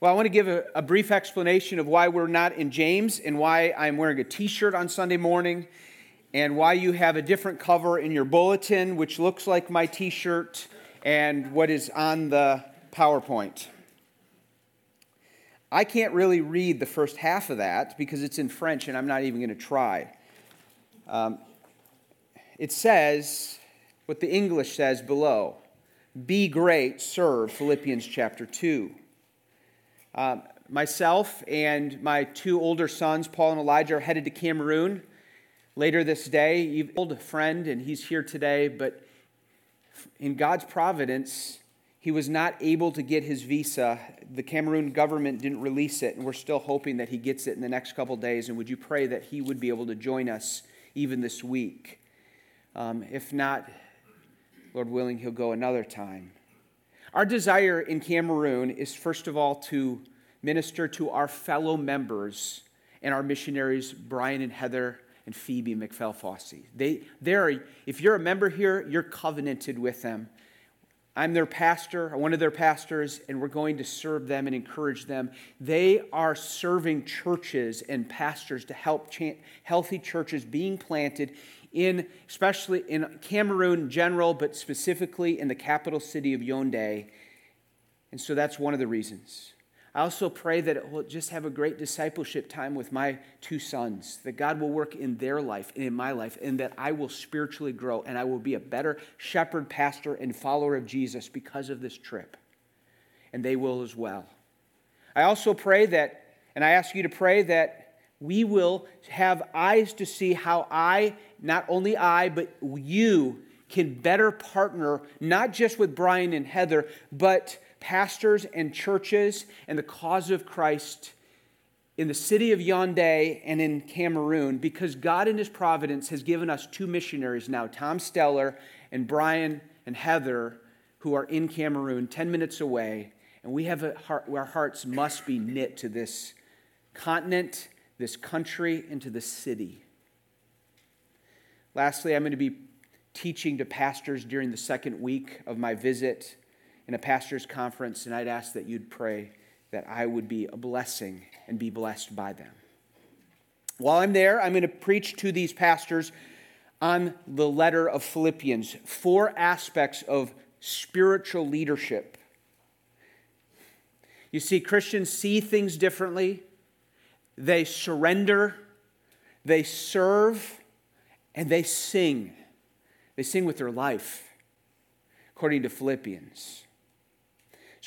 Well, I want to give a, a, brief explanation of why we're not in James and why I'm wearing a t shirt on Sunday morning and why you have a different cover in your bulletin, which looks like my t shirt, and what is on the PowerPoint. I can't really read the first half of that because it's in French and I'm not even going to try. Um, it says what the English says below Be great, serve, Philippians chapter 2. Um, myself and my two older sons, Paul and Elijah, are headed to Cameroon later this day. You've old friend, and he's here today, but in God's providence, he was not able to get his visa. The Cameroon government didn't release it, and we're still hoping that he gets it in the next couple days. And would you pray that he would be able to join us even this week? Um, if not, Lord willing, he'll go another time. Our desire in Cameroon is, first of all, to minister to our fellow members and our missionaries, Brian and Heather and Phoebe McFell Fossey. They, they're, if you're a member here, you're covenanted with them. I'm their pastor, one of their pastors, and we're going to serve them and encourage them. They are serving churches and pastors to help healthy churches being planted in, especially in Cameroon in general, but specifically in the capital city of Yaoundé. And so that's one of the reasons. I also pray that it will just have a great discipleship time with my two sons, that God will work in their life and in my life, and that I will spiritually grow and I will be a better shepherd, pastor, and follower of Jesus because of this trip. And they will as well. I also pray that, and I ask you to pray that we will have eyes to see how I, not only I, but you can better partner, not just with Brian and Heather, but pastors and churches and the cause of Christ in the city of Yaoundé and in Cameroon because God in His providence has given us two missionaries now, Tom Steller and Brian and Heather, who are in Cameroon, 10 minutes away. And we have a heart, our hearts must be knit to this continent, this country, and to this city. Lastly, I'm going to be teaching to pastors during the second week of my visit in a pastor's conference, and I'd ask that you'd pray that I would be a blessing and be blessed by them. While I'm there, I'm going to preach to these pastors on the letter of Philippians, four aspects of spiritual leadership. You see, Christians see things differently, they surrender, they serve, and they sing. They sing with their life, according to Philippians.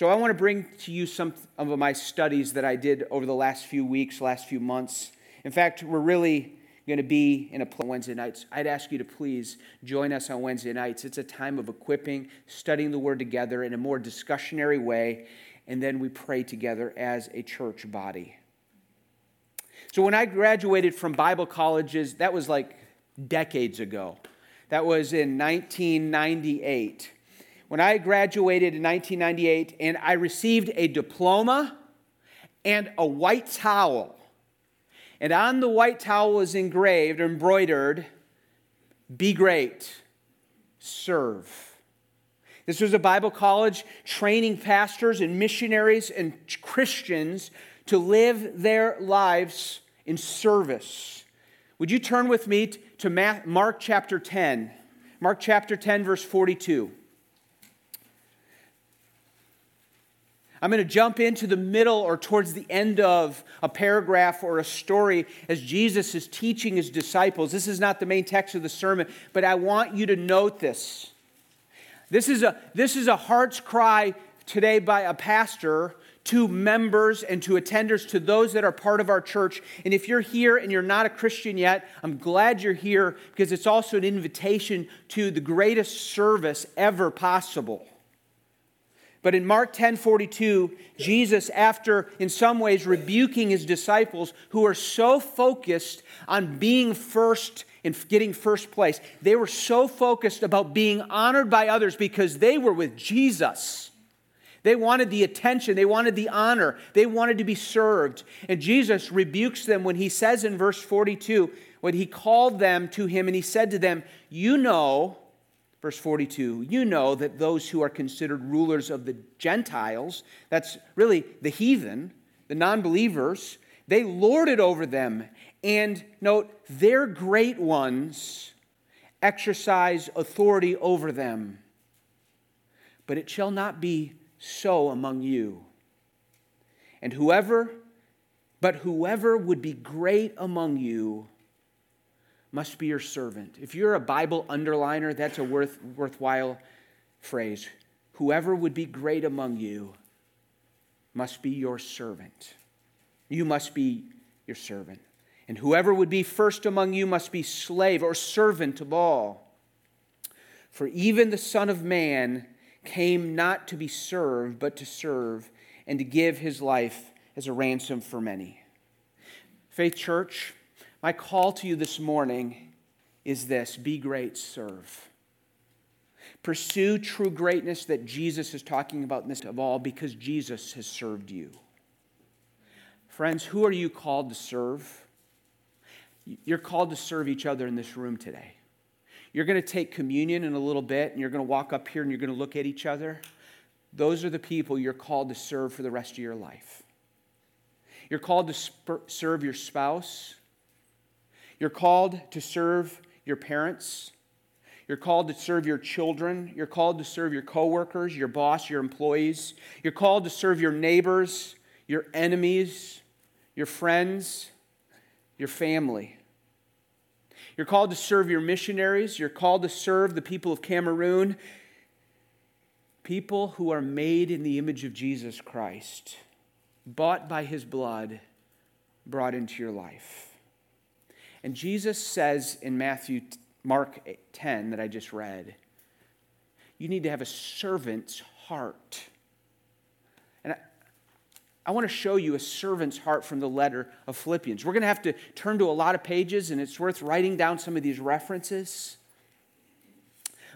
So I want to bring to you some of my studies that I did over the last few weeks, last few months. In fact, we're really going to be in a Wednesday nights. I'd ask you to please join us on Wednesday nights. It's a time of equipping, studying the Word together in a more discussionary way, and then we pray together as a church body. So when I graduated from Bible colleges, that was like decades ago. That was in 1998 when I graduated in 1998 and I received a diploma and a white towel. And on the white towel was engraved, or embroidered, be great, serve. This was a Bible college training pastors and missionaries and Christians to live their lives in service. Would you turn with me to Mark chapter 10? Mark chapter 10, verse 42. I'm going to jump into the middle or towards the end of a paragraph or a story as Jesus is teaching his disciples. This is not the main text of the sermon, but I want you to note this. This is a, this is a heart's cry today by a pastor to members and to attenders, to those that are part of our church. And if you're here and you're not a Christian yet, I'm glad you're here because it's also an invitation to the greatest service ever possible. But in Mark 10 42, Jesus, after in some ways rebuking his disciples who are so focused on being first and getting first place, they were so focused about being honored by others because they were with Jesus. They wanted the attention, they wanted the honor, they wanted to be served. And Jesus rebukes them when he says in verse 42, when he called them to him and he said to them, You know Verse 42 You know that those who are considered rulers of the Gentiles, that's really the heathen, the non believers, they lord it over them. And note, their great ones exercise authority over them. But it shall not be so among you. And whoever, but whoever would be great among you must be your servant. If you're a Bible underliner, that's a worth, worthwhile phrase. Whoever would be great among you must be your servant. You must be your servant. And whoever would be first among you must be slave or servant of all. For even the Son of Man came not to be served, but to serve, and to give his life as a ransom for many. Faith Church, my call to you this morning is this be great, serve. Pursue true greatness that Jesus is talking about in this of all because Jesus has served you. Friends, who are you called to serve? You're called to serve each other in this room today. You're going to take communion in a little bit and you're going to walk up here and you're going to look at each other. Those are the people you're called to serve for the rest of your life. You're called to sp- serve your spouse. You're called to serve your parents. You're called to serve your children. You're called to serve your coworkers, your boss, your employees. You're called to serve your neighbors, your enemies, your friends, your family. You're called to serve your missionaries. You're called to serve the people of Cameroon, people who are made in the image of Jesus Christ, bought by his blood, brought into your life. And Jesus says in Matthew, Mark 10 that I just read, you need to have a servant's heart. And I want to show you a servant's heart from the letter of Philippians. We're going to have to turn to a lot of pages, and it's worth writing down some of these references.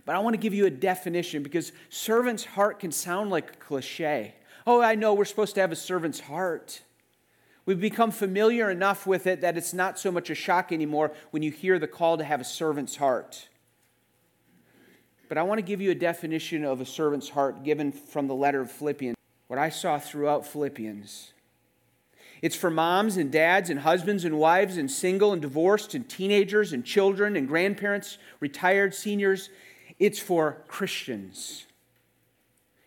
But I want to give you a definition because servant's heart can sound like a cliche. Oh, I know we're supposed to have a servant's heart. We've become familiar enough with it that it's not so much a shock anymore when you hear the call to have a servant's heart. But I want to give you a definition of a servant's heart given from the letter of Philippians what I saw throughout Philippians. It's for moms and dads and husbands and wives and single and divorced and teenagers and children and grandparents, retired seniors. It's for Christians.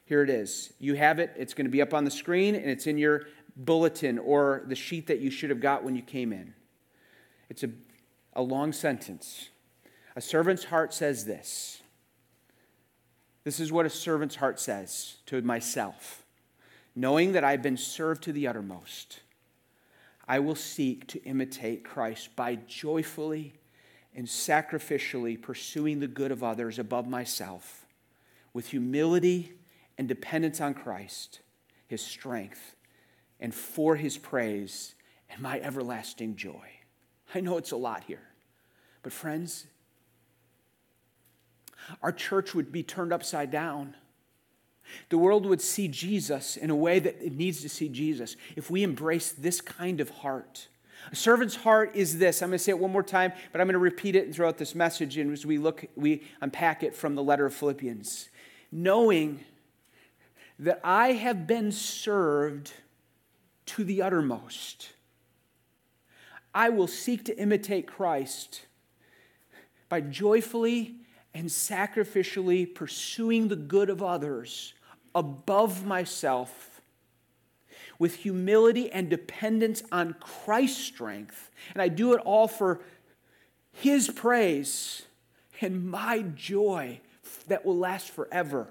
Here it is. You have it. It's going to be up on the screen and it's in your bulletin or the sheet that you should have got when you came in. It's a, a long sentence. A servant's heart says this. This is what a servant's heart says to myself knowing that I've been served to the uttermost, I will seek to imitate Christ by joyfully and sacrificially pursuing the good of others above myself, with humility and dependence on Christ, his strength, and for his praise and my everlasting joy. I know it's a lot here, but friends, our church would be turned upside down the world would see Jesus in a way that it needs to see Jesus if we embrace this kind of heart. A servant's heart is this. I'm going to say it one more time, but I'm going to repeat it and throughout this message and as we look, we unpack it from the letter of Philippians. Knowing that I have been served to the uttermost, I will seek to imitate Christ by joyfully and sacrificially pursuing the good of others above myself with humility and dependence on Christ's strength. And I do it all for His praise and my joy that will last forever.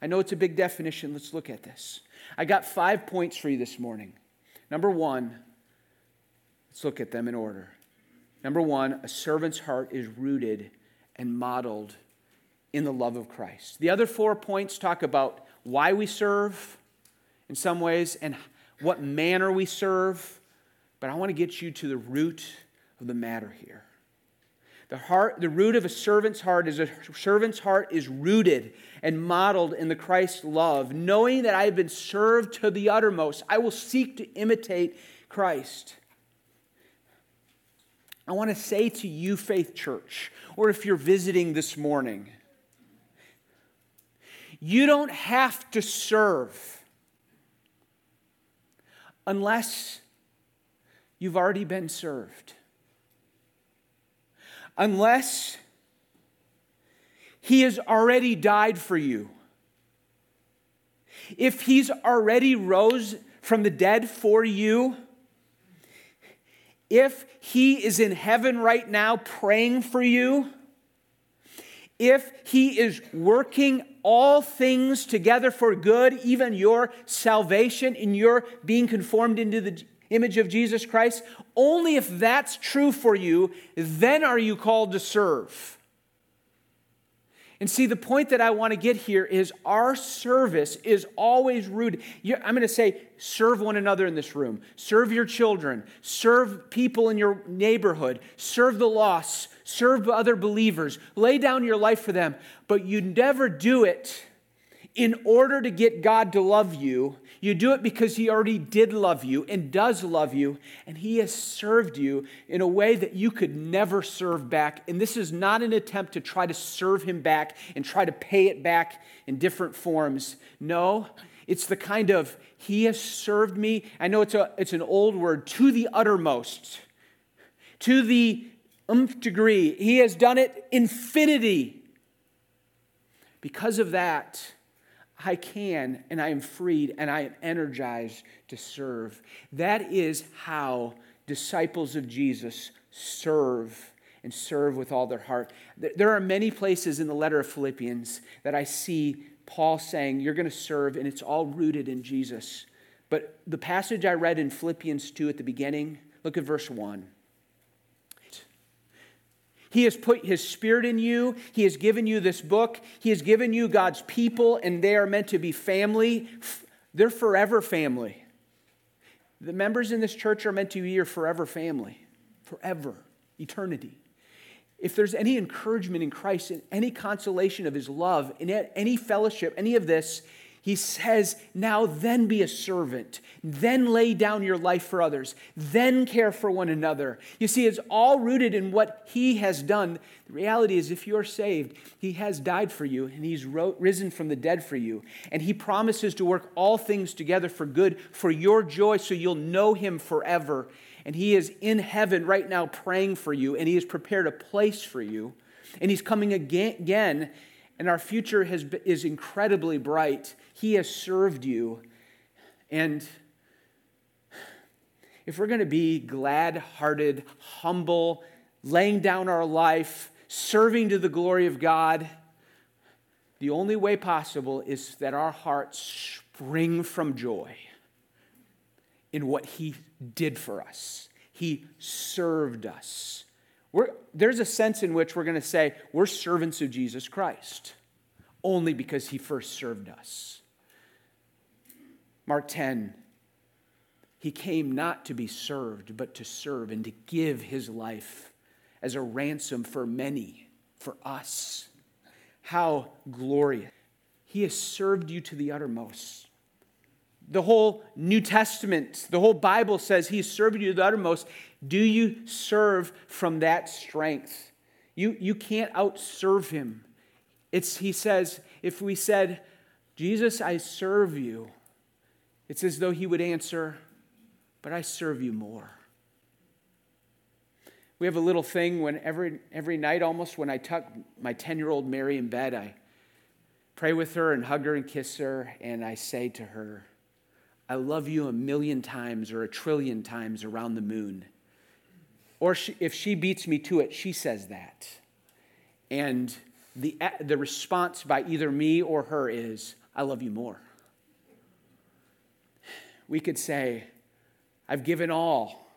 I know it's a big definition. Let's look at this. I got five points for you this morning. Number one, let's look at them in order. Number one, a servant's heart is rooted and modeled in the love of Christ. The other four points talk about why we serve in some ways and what manner we serve, but I want to get you to the root of the matter here. The heart, the root of a servant's heart is a servant's heart is rooted and modeled in the Christ love, knowing that I have been served to the uttermost. I will seek to imitate Christ. I want to say to you, Faith Church, or if you're visiting this morning, You don't have to serve unless you've already been served. Unless he has already died for you. If he's already rose from the dead for you, if he is in heaven right now praying for you, if he is working all things together for good, even your salvation and your being conformed into the image of Jesus Christ, only if that's true for you, then are you called to serve. And see, the point that I want to get here is our service is always rooted. I'm going to say, serve one another in this room, serve your children, serve people in your neighborhood, serve the lost, serve other believers, lay down your life for them. But you never do it in order to get God to love you you do it because He already did love you and does love you, and He has served you in a way that you could never serve back. And this is not an attempt to try to serve Him back and try to pay it back in different forms. No, it's the kind of He has served me. I know it's, a, it's an old word, to the uttermost, to the nth degree. He has done it infinity. Because of that, I can and I am freed and I am energized to serve. That is how disciples of Jesus serve and serve with all their heart. There are many places in the letter of Philippians that I see Paul saying, You're going to serve, and it's all rooted in Jesus. But the passage I read in Philippians 2 at the beginning, look at verse 1. He has put His Spirit in you. He has given you this book. He has given you God's people, and they are meant to be family. They're forever family. The members in this church are meant to be your forever family, forever, eternity. If there's any encouragement in Christ, any consolation of His love, any fellowship, any of this, he says, Now then be a servant, then lay down your life for others, then care for one another. You see, it's all rooted in what he has done. The reality is, if you're saved, he has died for you and he's risen from the dead for you. And he promises to work all things together for good, for your joy, so you'll know him forever. And he is in heaven right now praying for you, and he has prepared a place for you. And he's coming again and our future has, is incredibly bright. He has served you. And if we're going to be glad hearted, humble, laying down our life, serving to the glory of God, the only way possible is that our hearts spring from joy in what He did for us. He served us. We're, there's a sense in which we're going to say we're servants of Jesus Christ only because he first served us. Mark 10, he came not to be served, but to serve and to give his life as a ransom for many, for us. How glorious. He has served you to the uttermost. The whole New Testament, the whole Bible says He has served you to the uttermost. Do you serve from that strength? You, you can't outserve Him. It's, he says, if we said, Jesus, I serve you, it's as though He would answer, but I serve you more. We have a little thing when every, every night almost when I tuck my 10 year old Mary in bed, I pray with her and hug her and kiss her, and I say to her, I love you a million times or a trillion times around the moon. Or she, if she beats me to it, she says that. And the, the response by either me or her is, I love you more. We could say, I've given all.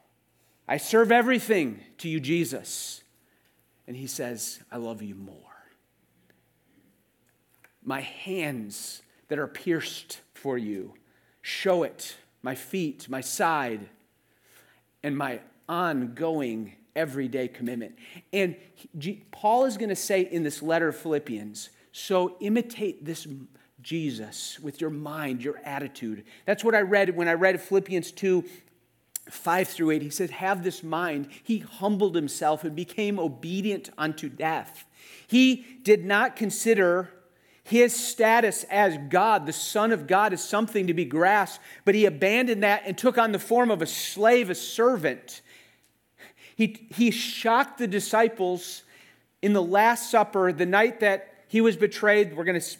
I serve everything to you, Jesus. And he says, I love you more. My hands that are pierced for you show it my feet, my side, and my ongoing everyday commitment. And Paul is going to say in this letter of Philippians so imitate this Jesus with your mind, your attitude. That's what I read when I read Philippians 2 5 through 8. He said, Have this mind. He humbled himself and became obedient unto death. He did not consider His status as God, the Son of God, is something to be grasped, but he abandoned that and took on the form of a slave, a servant. He, he shocked the disciples in the Last Supper, the night that he was betrayed. We're going to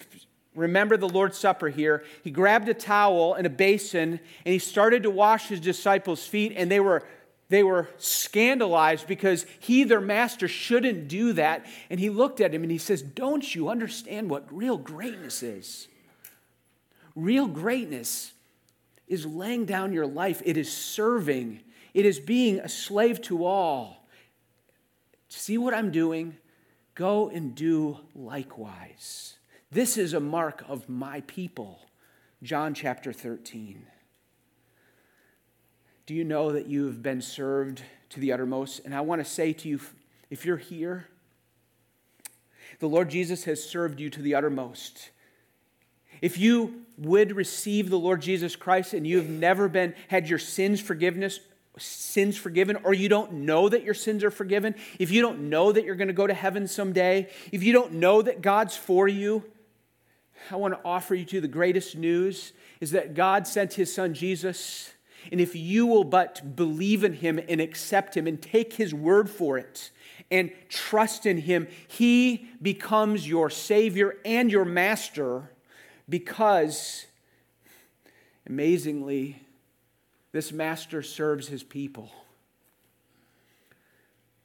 remember the Lord's Supper here. He grabbed a towel and a basin and he started to wash his disciples' feet, and they were they were scandalized because he, their master, shouldn't do that. And he looked at him and he says, Don't you understand what real greatness is? Real greatness is laying down your life, it is serving, it is being a slave to all. See what I'm doing? Go and do likewise. This is a mark of my people. John chapter 13. Do you know that you have been served to the uttermost? And I want to say to you if you're here, the Lord Jesus has served you to the uttermost. If you would receive the Lord Jesus Christ and you have never been had your sins forgiveness sins forgiven or you don't know that your sins are forgiven, if you don't know that you're going to go to heaven someday, if you don't know that God's for you, I want to offer you to the greatest news is that God sent his son Jesus and if you will but believe in him and accept him and take his word for it and trust in him, he becomes your Savior and your Master because, amazingly, this Master serves his people.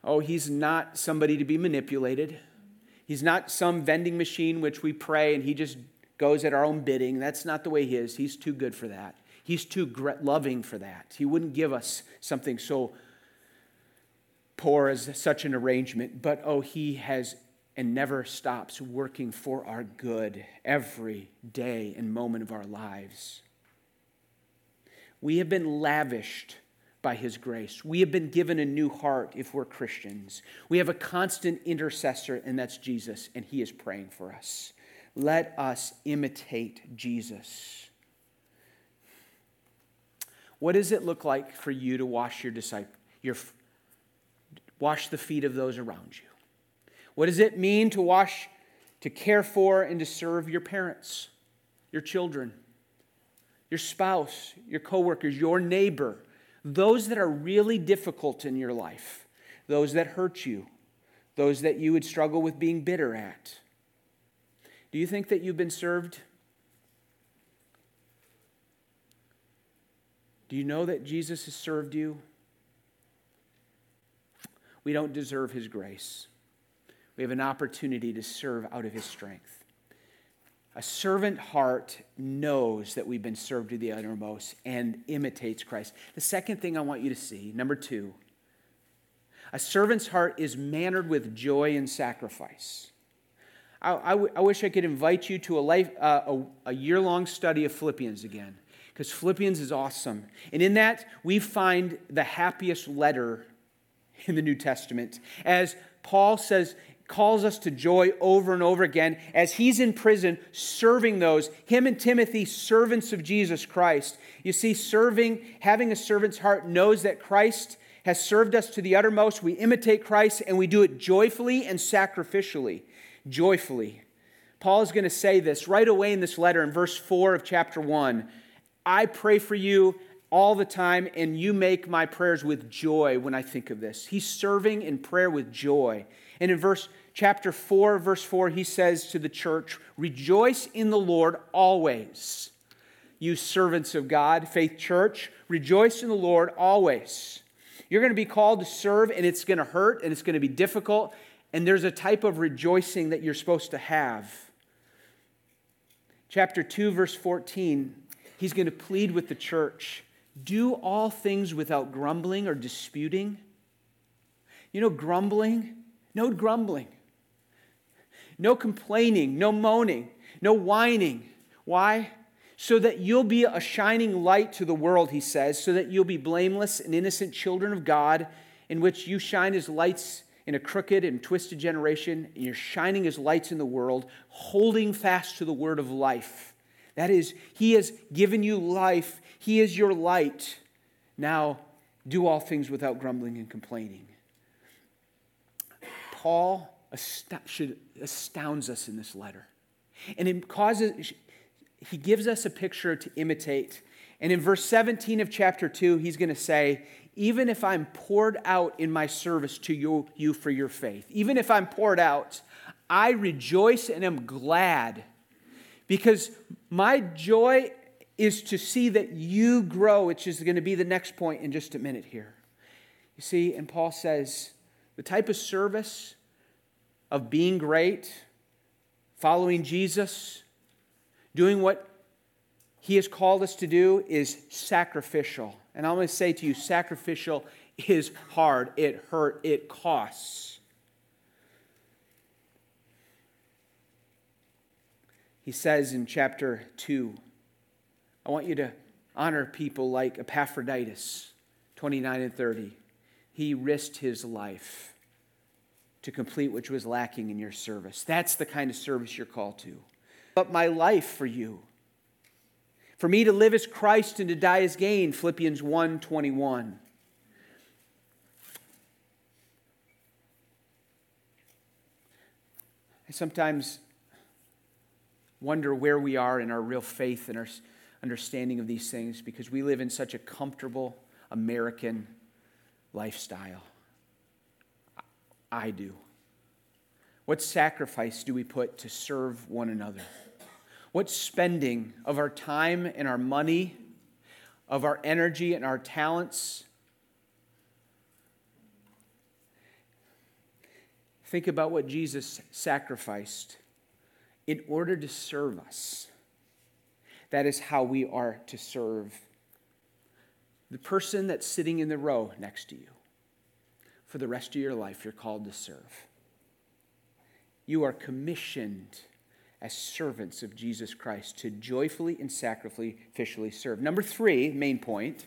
Oh, he's not somebody to be manipulated. He's not some vending machine which we pray and he just goes at our own bidding. That's not the way he is. He's too good for that. He's too loving for that. He wouldn't give us something so poor as such an arrangement, but oh, He has and never stops working for our good every day and moment of our lives. We have been lavished by His grace. We have been given a new heart if we're Christians. We have a constant intercessor, and that's Jesus, and He is praying for us. Let us imitate Jesus. What does it look like for you to wash your disciple, your, wash the feet of those around you? What does it mean to wash, to care for, and to serve your parents, your children, your spouse, your coworkers, your neighbor, those that are really difficult in your life, those that hurt you, those that you would struggle with being bitter at? Do you think that you've been served Do you know that Jesus has served you? We don't deserve his grace. We have an opportunity to serve out of his strength. A servant heart knows that we've been served to the uttermost and imitates Christ. The second thing I want you to see, number two, a servant's heart is mannered with joy and sacrifice. I, I, w- I wish I could invite you to a, life, uh, a, a year long study of Philippians again because Philippians is awesome. And in that, we find the happiest letter in the New Testament. As Paul says, calls us to joy over and over again as he's in prison serving those, him and Timothy, servants of Jesus Christ. You see, serving, having a servant's heart, knows that Christ has served us to the uttermost. We imitate Christ and we do it joyfully and sacrificially. Joyfully. Paul is going to say this right away in this letter in verse 4 of chapter 1. I pray for you all the time, and you make my prayers with joy when I think of this. He's serving in prayer with joy. And in verse chapter 4, verse 4, he says to the church, Rejoice in the Lord always. You servants of God, Faith Church, rejoice in the Lord always. You're going to be called to serve, and it's going to hurt, and it's going to be difficult, and there's a type of rejoicing that you're supposed to have. Chapter 2, verse 14 he's going to plead with the church do all things without grumbling or disputing. You know, grumbling, no grumbling, no complaining, no moaning, no whining. Why? So that you'll be a shining light to the world, he says, so that you'll be blameless and innocent children of God, in which you shine as lights in a crooked and twisted generation, and you're shining as lights in the world, holding fast to the word of life that is, He has given you life, He is your light. Now, do all things without grumbling and complaining. Paul should astounds us in this letter. And it causes, he gives us a picture to imitate. And in verse 17 of chapter 2, he's going to say, Even if I'm poured out in my service to you, you for your faith, even if I'm poured out, I rejoice and am glad because my joy is to see that you grow, which is going to be the next point in just a minute here. You see, and Paul says the type of service of being great, following Jesus, doing what he has called us to do is sacrificial. And I'm going to say to you, sacrificial is hard, it hurt, it costs. He says in chapter 2, I want you to honor people like Epaphroditus, 29 and 30. He risked his life to complete which was lacking in your service. That's the kind of service you're called to. But my life for you. For me to live as Christ and to die as gain, Philippians 1 21. I sometimes wonder where we are in our real faith and our understanding of these things because we live in such a comfortable American lifestyle. I do. What sacrifice do we put to serve one another? What spending of our time and our money, of our energy and our talents? Think about what Jesus sacrificed in order to serve us. That is how we are to serve the person that's sitting in the row next to you. For the rest of your life, you're called to serve. You are commissioned as servants of Jesus Christ to joyfully and sacrificially serve. Number three, main point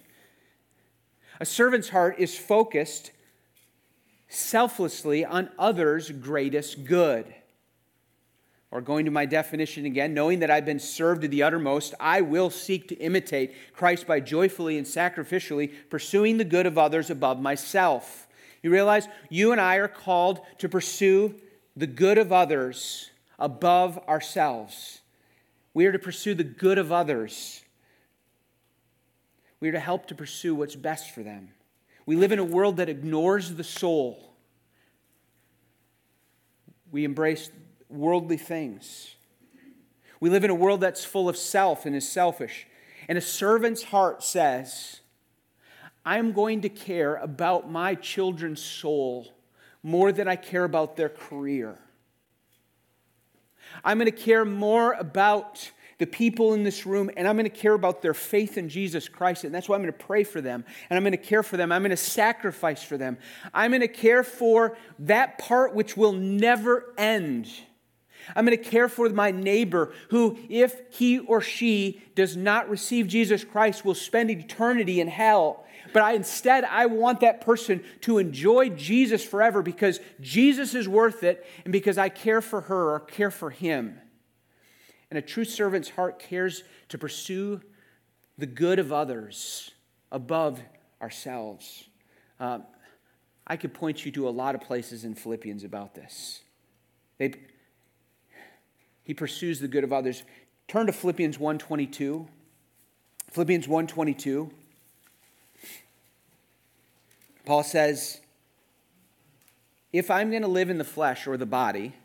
a servant's heart is focused selflessly on others' greatest good. Or going to my definition again, knowing that I've been served to the uttermost, I will seek to imitate Christ by joyfully and sacrificially pursuing the good of others above myself. You realize you and I are called to pursue the good of others above ourselves. We are to pursue the good of others. We are to help to pursue what's best for them. We live in a world that ignores the soul. We embrace worldly things. We live in a world that's full of self and is selfish. And a servant's heart says, I'm going to care about my children's soul more than I care about their career. I'm going to care more about the people in this room, and I'm going to care about their faith in Jesus Christ. And that's why I'm going to pray for them, and I'm going to care for them. I'm going to sacrifice for them. I'm going to care for that part which will never end I'm going to care for my neighbor who, if he or she does not receive Jesus Christ, will spend eternity in hell. But I, instead, I want that person to enjoy Jesus forever because Jesus is worth it and because I care for her or care for him. And a true servant's heart cares to pursue the good of others above ourselves. Uh, I could point you to a lot of places in Philippians about this. They, he pursues the good of others. Turn to Philippians 1:22. Philippians 1:22. Paul says, "If I'm going to live in the flesh or the body,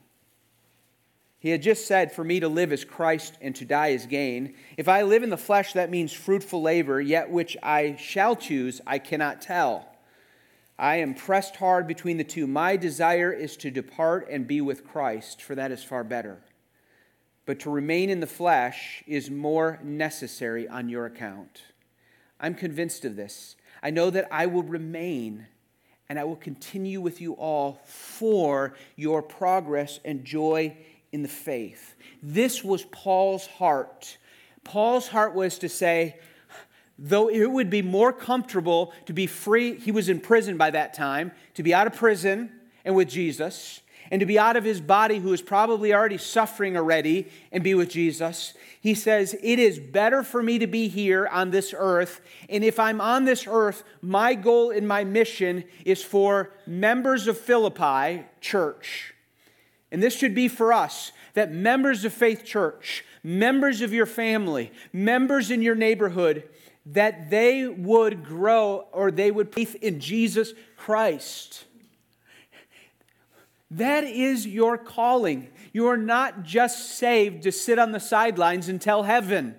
he had just said, For me to live is Christ and to die is gain. If I live in the flesh, that means fruitful labor, yet which I shall choose, I cannot tell. I am pressed hard between the two. My desire is to depart and be with Christ, for that is far better but to remain in the flesh is more necessary on your account. I'm convinced of this. I know that I will remain and I will continue with you all for your progress and joy in the faith. This was Paul's heart. Paul's heart was to say, though it would be more comfortable to be free, he was in prison by that time, to be out of prison and with Jesus and to be out of his body, who is probably already suffering already, and be with Jesus. He says, It is better for me to be here on this earth. And if I'm on this earth, my goal and my mission is for members of Philippi church. And this should be for us that members of Faith Church, members of your family, members in your neighborhood, that they would grow or they would faith in Jesus Christ. That is your calling. You are not just saved to sit on the sidelines and tell heaven.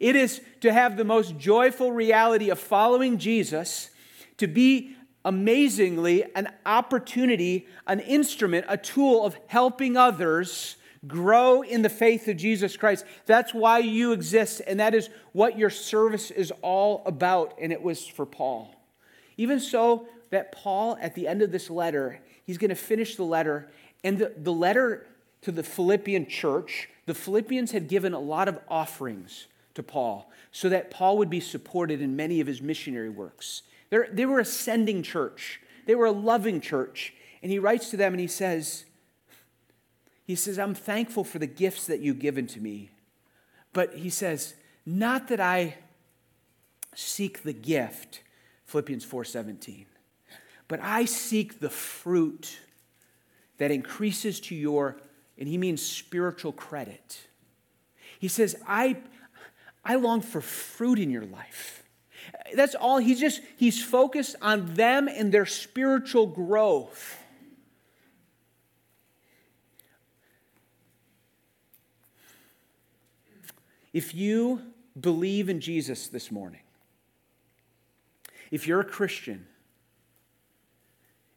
It is to have the most joyful reality of following Jesus, to be amazingly an opportunity, an instrument, a tool of helping others grow in the faith of Jesus Christ. That's why you exist, and that is what your service is all about, and it was for Paul. Even so, that Paul, at the end of this letter, he's going to finish the letter, and the, the letter to the Philippian church, the Philippians had given a lot of offerings to Paul so that Paul would be supported in many of his missionary works. They're, they were a sending church, they were a loving church. And he writes to them and he says, he says, I'm thankful for the gifts that you've given to me. But he says, not that I seek the gift, Philippians 4:17, but I seek the fruit that increases to your, and he means spiritual credit. He says, I, I long for fruit in your life. That's all. He's just, he's focused on them and their spiritual growth. If you believe in Jesus this morning, if you're a Christian,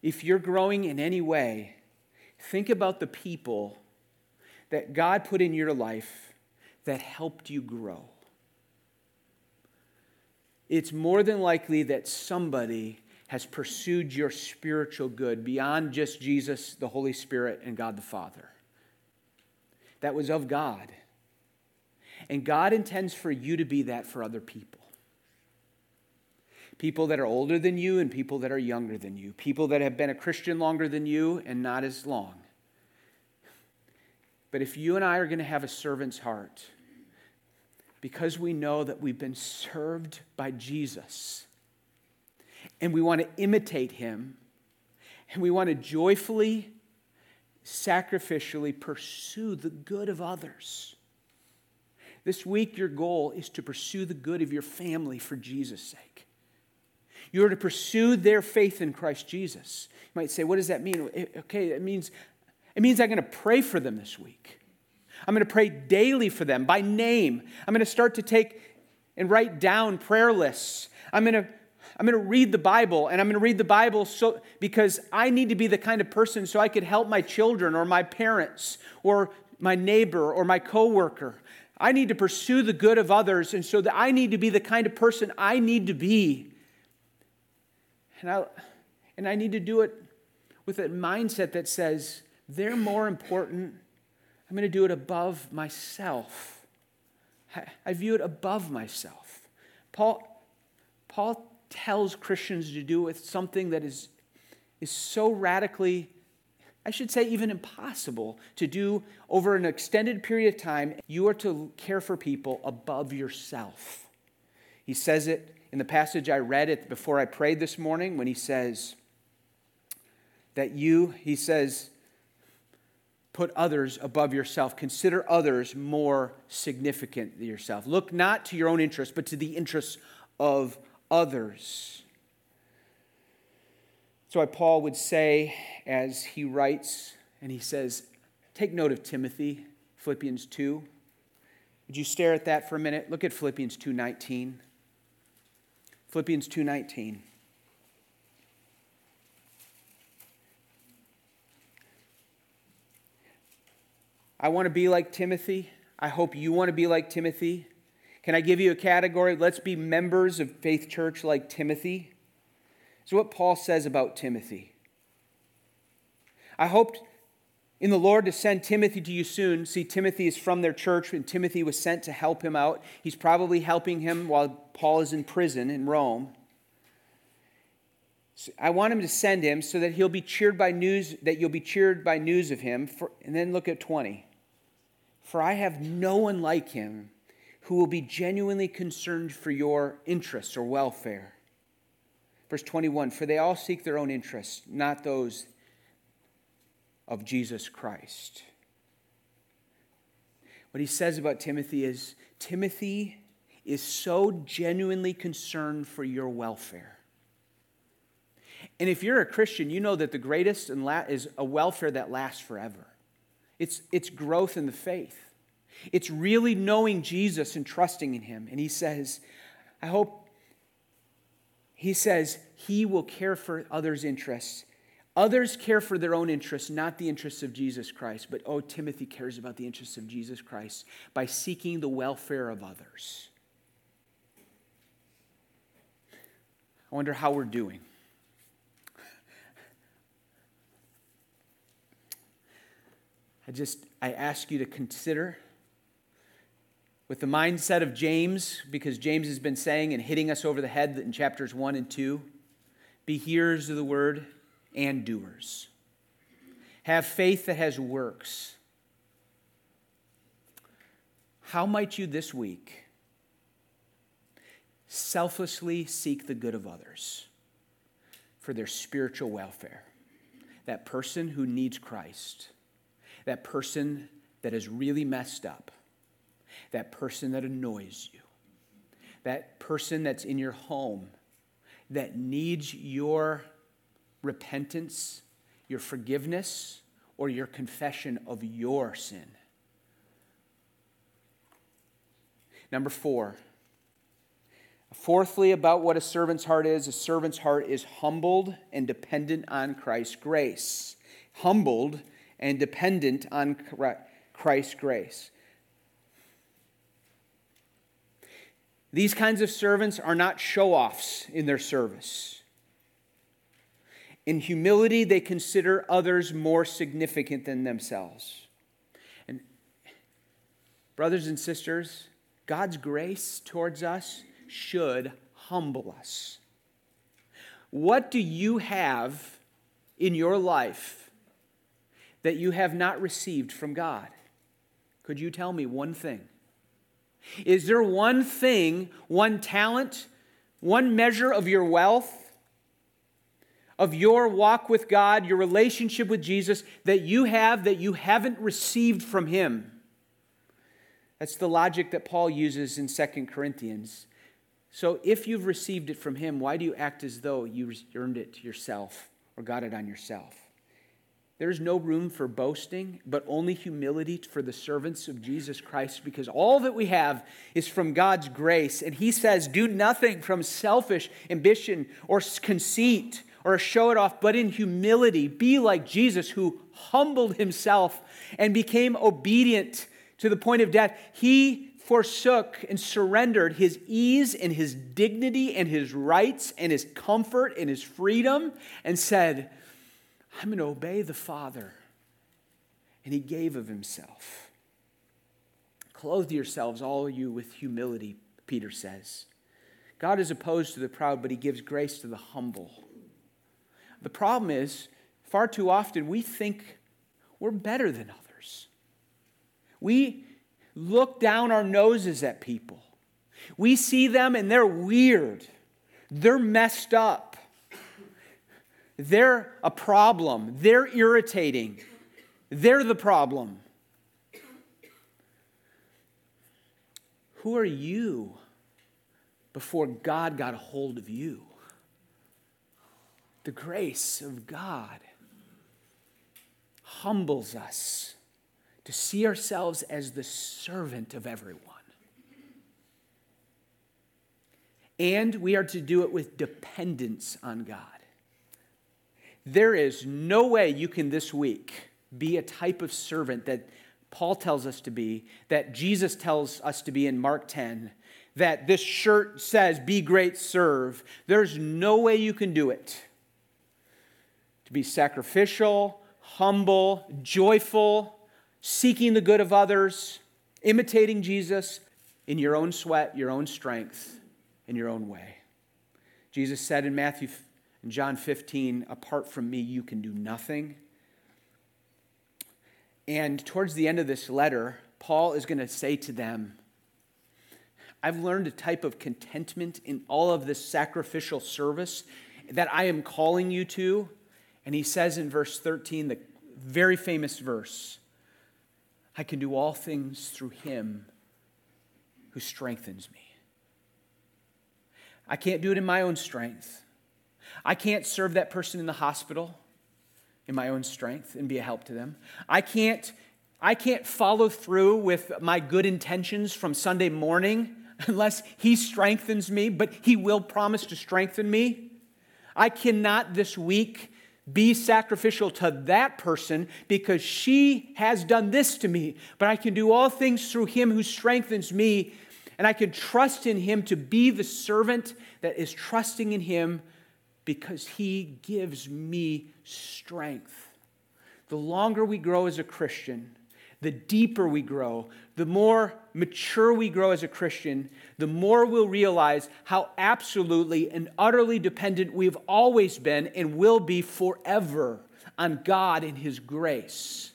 if you're growing in any way, think about the people that God put in your life that helped you grow. It's more than likely that somebody has pursued your spiritual good beyond just Jesus, the Holy Spirit, and God the Father. That was of God. And God intends for you to be that for other people. People that are older than you and people that are younger than you. People that have been a Christian longer than you and not as long. But if you and I are going to have a servant's heart, because we know that we've been served by Jesus, and we want to imitate him, and we want to joyfully, sacrificially pursue the good of others this week, your goal is to pursue the good of your family for Jesus' sake. You are to pursue their faith in Christ Jesus. You might say, what does that mean? Okay, it means, it means I'm going to pray for them this week. I'm going to pray daily for them by name. I'm going to start to take and write down prayer lists. I'm going to I'm going to read the Bible, and I'm going to read the Bible so, because I need to be the kind of person so I could help my children or my parents or my neighbor or my coworker. I need to pursue the good of others, and so that I need to be the kind of person I need to be. And I, and I need to do it with a mindset that says, they're more important. I'm going to do it above myself. I view it above myself. Paul, Paul tells Christians to do with something that is, is so radically I should say, even impossible to do over an extended period of time. You are to care for people above yourself. He says it in the passage I read it before I prayed this morning when he says that you, he says, put others above yourself. Consider others more significant than yourself. Look not to your own interests, but to the interests of others. So, why Paul would say, as he writes, and he says, Take note of Timothy, Philippians 2. Would you stare at that for a minute? Look at Philippians 2:19. Philippians 2:19. I want to be like Timothy. I hope you want to be like Timothy. Can I give you a category? Let's be members of Faith Church like Timothy. So, what Paul says about Timothy. I hoped in the Lord to send Timothy to you soon. See, Timothy is from their church, and Timothy was sent to help him out. He's probably helping him while Paul is in prison in Rome. So I want him to send him so that he'll be cheered by news, that you'll be cheered by news of him. For, and then look at 20. For I have no one like him who will be genuinely concerned for your interests or welfare. Verse 21 For they all seek their own interests, not those of Jesus Christ. What he says about Timothy is Timothy is so genuinely concerned for your welfare. And if you're a Christian, you know that the greatest and la- is a welfare that lasts forever. It's, it's growth in the faith. It's really knowing Jesus and trusting in him. And he says, I hope, he says, he will care for others' interests. Others care for their own interests, not the interests of Jesus Christ. But oh, Timothy cares about the interests of Jesus Christ by seeking the welfare of others. I wonder how we're doing. I just, I ask you to consider with the mindset of James, because James has been saying and hitting us over the head in chapters 1 and 2 be hearers of the word and doers. Have faith that has works. How might you this week selflessly seek the good of others for their spiritual welfare? That person who needs Christ, that person that is really messed up, that person that annoys you, that person that's in your home that needs your repentance, your forgiveness, or your confession of your sin. Number four. Fourthly, about what a servant's heart is a servant's heart is humbled and dependent on Christ's grace. Humbled and dependent on Christ's grace. These kinds of servants are not show offs in their service. In humility, they consider others more significant than themselves. And, brothers and sisters, God's grace towards us should humble us. What do you have in your life that you have not received from God? Could you tell me one thing? Is there one thing, one talent, one measure of your wealth, of your walk with God, your relationship with Jesus that you have that you haven't received from Him? That's the logic that Paul uses in 2 Corinthians. So if you've received it from Him, why do you act as though you earned it yourself or got it on yourself? There's no room for boasting, but only humility for the servants of Jesus Christ because all that we have is from God's grace. And He says, Do nothing from selfish ambition or conceit or show it off, but in humility. Be like Jesus, who humbled Himself and became obedient to the point of death. He forsook and surrendered his ease and his dignity and his rights and his comfort and his freedom and said, I'm going to obey the Father. And he gave of himself. Clothe yourselves, all you, with humility, Peter says. God is opposed to the proud, but he gives grace to the humble. The problem is, far too often we think we're better than others. We look down our noses at people. We see them and they're weird, they're messed up. They're a problem. They're irritating. They're the problem. Who are you before God got a hold of you? The grace of God humbles us to see ourselves as the servant of everyone. And we are to do it with dependence on God. There is no way you can this week be a type of servant that Paul tells us to be, that Jesus tells us to be in Mark 10, that this shirt says, Be great, serve. There's no way you can do it. To be sacrificial, humble, joyful, seeking the good of others, imitating Jesus in your own sweat, your own strength, in your own way. Jesus said in Matthew and John 15, apart from me, you can do nothing. And towards the end of this letter, Paul is going to say to them, I've learned a type of contentment in all of this sacrificial service that I am calling you to. And he says in verse 13, the very famous verse I can do all things through him who strengthens me. I can't do it in my own strength. I can't serve that person in the hospital in my own strength and be a help to them. I can't, I can't follow through with my good intentions from Sunday morning unless He strengthens me, but He will promise to strengthen me. I cannot this week be sacrificial to that person because she has done this to me, but I can do all things through Him who strengthens me, and I can trust in Him to be the servant that is trusting in Him because He gives me strength. The longer we grow as a Christian, the deeper we grow, the more mature we grow as a Christian, the more we'll realize how absolutely and utterly dependent we've always been and will be forever on God and His grace.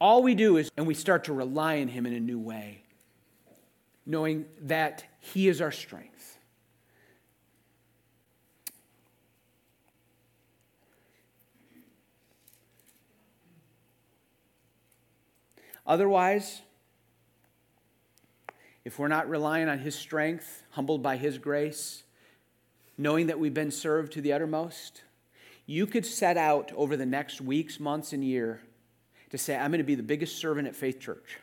All we do is, and we start to rely on Him in a new way, knowing that He is our strength. Otherwise, if we're not relying on His strength, humbled by His grace, knowing that we've been served to the uttermost, you could set out over the next weeks, months, and year to say, I'm going to be the biggest servant at Faith Church.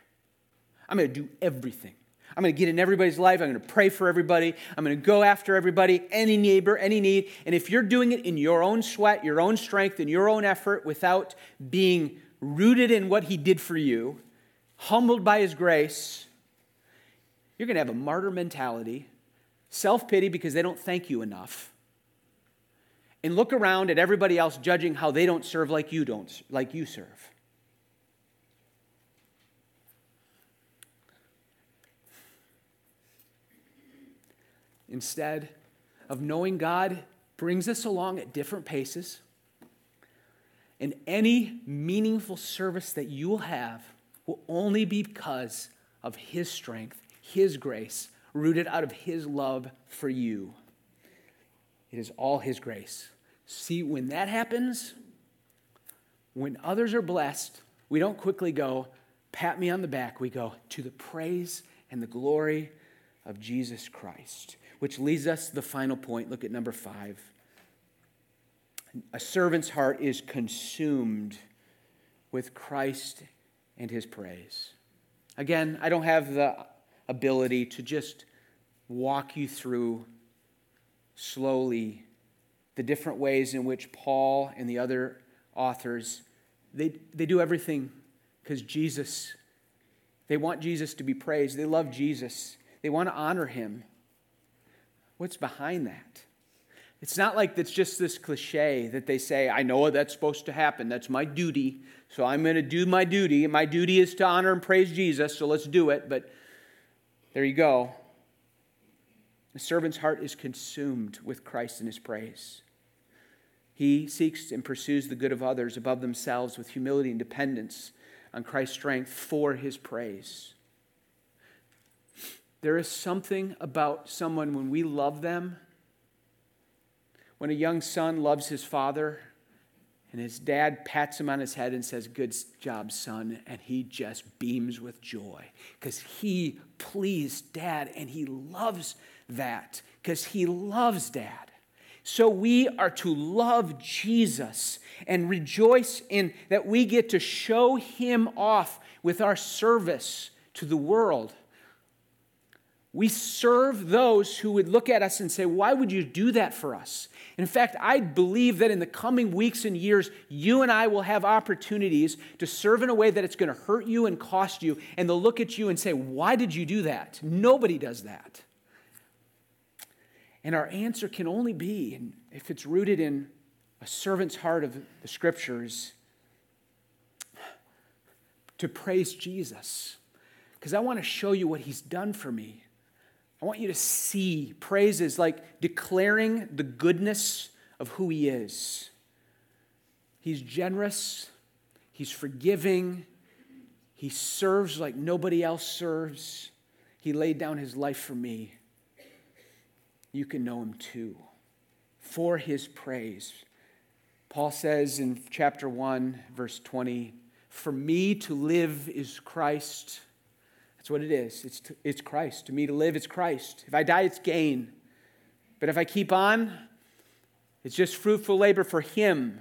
I'm going to do everything. I'm going to get in everybody's life. I'm going to pray for everybody. I'm going to go after everybody, any neighbor, any need. And if you're doing it in your own sweat, your own strength, and your own effort without being rooted in what He did for you, humbled by his grace, you're going to have a martyr mentality, self pity because they don't thank you enough, and look around at everybody else judging how they don't serve like you don't, like you serve. Instead of knowing God brings us along at different paces, and any meaningful service that you will have will only be because of His strength, His grace, rooted out of His love for you. It is all His grace. See, when that happens, when others are blessed, we don't quickly go, pat me on the back. We go, to the praise and the glory of Jesus Christ. Which leads us to the final point. Look at number five. A servant's heart is consumed with Christ and his praise. Again, I don't have the ability to just walk you through slowly the different ways in which Paul and the other authors they, they do everything because Jesus they want Jesus to be praised. They love Jesus. They want to honor him. What's behind that? It's not like it's just this cliche that they say, I know that's supposed to happen. That's my duty. So I'm going to do my duty. My duty is to honor and praise Jesus. So let's do it. But there you go. The servant's heart is consumed with Christ and his praise. He seeks and pursues the good of others above themselves with humility and dependence on Christ's strength for his praise. There is something about someone when we love them when a young son loves his father and his dad pats him on his head and says, Good job, son. And he just beams with joy because he pleased dad and he loves that because he loves dad. So we are to love Jesus and rejoice in that we get to show him off with our service to the world. We serve those who would look at us and say, Why would you do that for us? In fact, I believe that in the coming weeks and years, you and I will have opportunities to serve in a way that it's going to hurt you and cost you. And they'll look at you and say, Why did you do that? Nobody does that. And our answer can only be, and if it's rooted in a servant's heart of the scriptures, to praise Jesus. Because I want to show you what he's done for me. I want you to see praises like declaring the goodness of who He is. He's generous, He's forgiving, He serves like nobody else serves. He laid down His life for me. You can know Him too for His praise. Paul says in chapter 1, verse 20, For me to live is Christ. That's what it is. It's, to, it's Christ. To me to live is Christ. If I die, it's gain. But if I keep on, it's just fruitful labor for Him.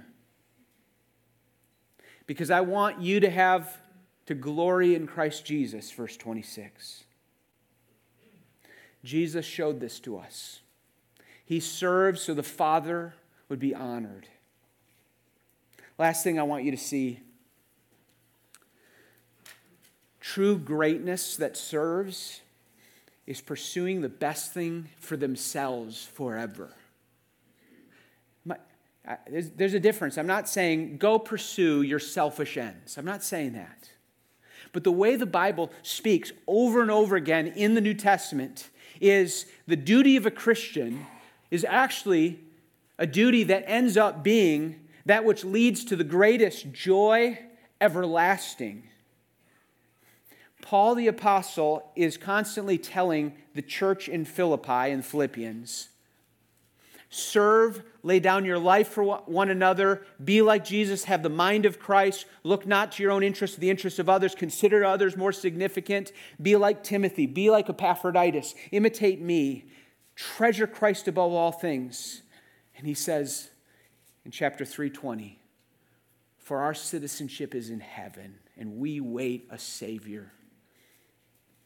Because I want you to have to glory in Christ Jesus, verse 26. Jesus showed this to us. He served so the Father would be honored. Last thing I want you to see true greatness that serves is pursuing the best thing for themselves forever. My, I, there's, there's a difference. I'm not saying go pursue your selfish ends. I'm not saying that. But the way the Bible speaks over and over again in the New Testament is the duty of a Christian is actually a duty that ends up being that which leads to the greatest joy everlasting. Paul the Apostle is constantly telling the church in Philippi in Philippians serve, lay down your life for one another, be like Jesus, have the mind of Christ, look not to your own interests, the interests of others, consider others more significant, be like Timothy, be like Epaphroditus, imitate me, treasure Christ above all things. And he says in chapter 320, for our citizenship is in heaven, and we wait a Savior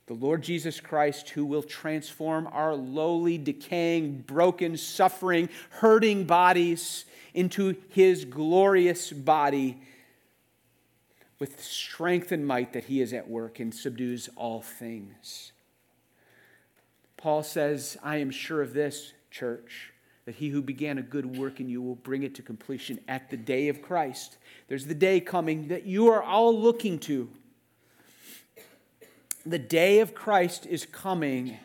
the Lord Jesus Christ, who will transform our lowly, decaying, broken, suffering, hurting bodies into his glorious body with strength and might that he is at work and subdues all things. Paul says, I am sure of this, church, that he who began a good work in you will bring it to completion at the day of Christ. There's the day coming that you are all looking to the day of Christ is coming,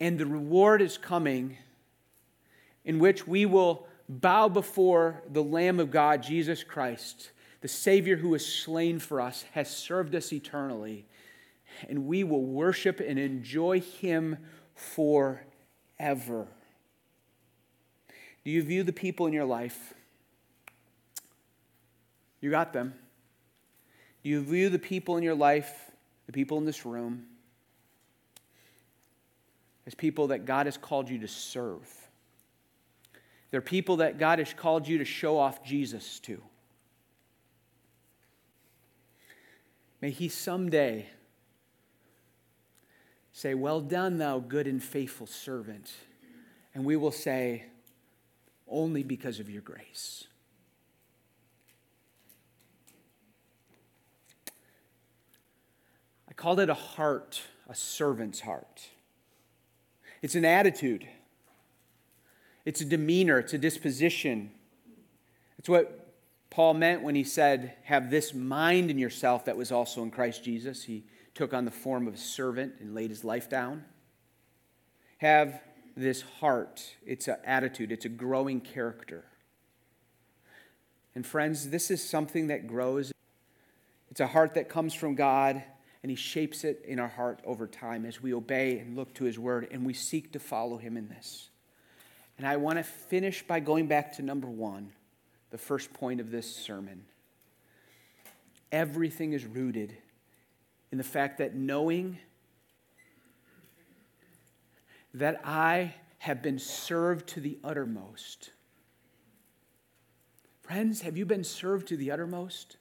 and the reward is coming, in which we will bow before the Lamb of God, Jesus Christ, the Savior who was slain for us, has served us eternally, and we will worship and enjoy Him forever. Do you view the people in your life? You got them. Do you view the people in your life the people in this room, as people that God has called you to serve. They're people that God has called you to show off Jesus to. May He someday say, Well done, thou good and faithful servant. And we will say, Only because of your grace. Called it a heart, a servant's heart. It's an attitude, it's a demeanor, it's a disposition. It's what Paul meant when he said, Have this mind in yourself that was also in Christ Jesus. He took on the form of a servant and laid his life down. Have this heart, it's an attitude, it's a growing character. And friends, this is something that grows. It's a heart that comes from God and He shapes it in our heart over time as we obey and look to His Word and we seek to follow Him in this. And I want to finish by going back to number one, the first point of this sermon. Everything is rooted in the fact that knowing that I have been served to the uttermost. Friends, have you been served to the uttermost?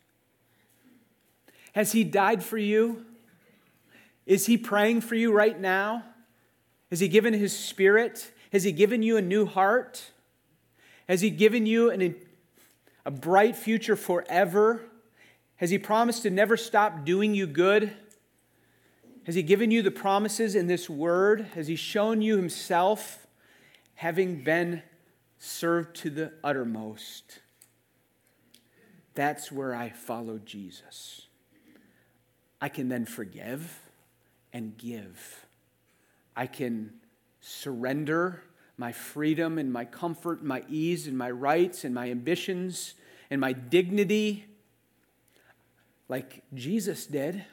Has He died for you? Is He praying for you right now? Has He given His Spirit? Has He given you a new heart? Has He given you an, a bright future forever? Has He promised to never stop doing you good? Has He given you the promises in this word? Has He shown you Himself having been served to the uttermost? That's where I follow Jesus. I can then forgive and give. I can surrender my freedom and my comfort, my ease and my rights and my ambitions and my dignity like Jesus did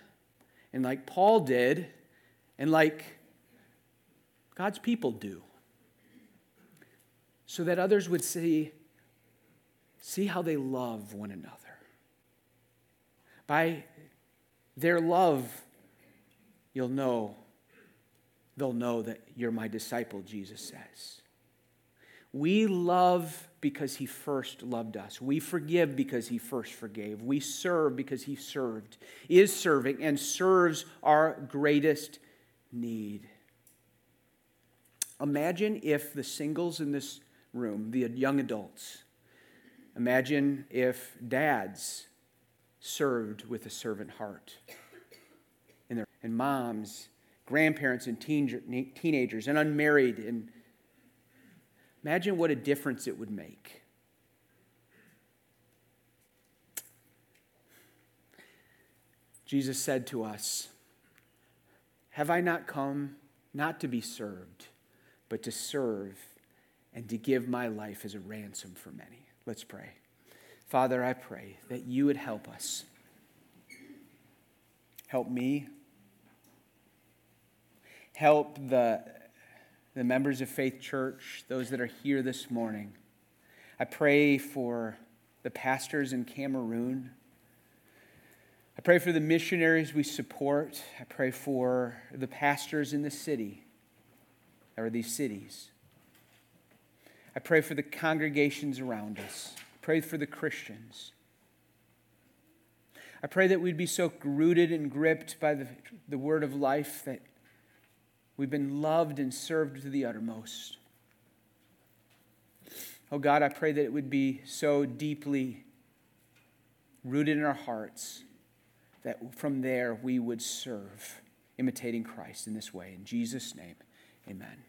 and like Paul did and like God's people do. So that others would see see how they love one another. By their love, you'll know, they'll know that you're my disciple, Jesus says. We love because he first loved us. We forgive because he first forgave. We serve because he served, is serving, and serves our greatest need. Imagine if the singles in this room, the young adults, imagine if dads served with a servant heart. And, their, and moms, grandparents, and teen, teenagers, and unmarried. And imagine what a difference it would make. Jesus said to us, Have I not come not to be served, but to serve and to give my life as a ransom for many? Let's pray. Father, I pray that you would help us. Help me. Help the, the members of Faith Church, those that are here this morning. I pray for the pastors in Cameroon. I pray for the missionaries we support. I pray for the pastors in the city, or these cities. I pray for the congregations around us pray for the Christians. I pray that we'd be so rooted and gripped by the, the word of life that we've been loved and served to the uttermost. Oh God, I pray that it would be so deeply rooted in our hearts that from there we would serve, imitating Christ in this way. In Jesus' name, amen.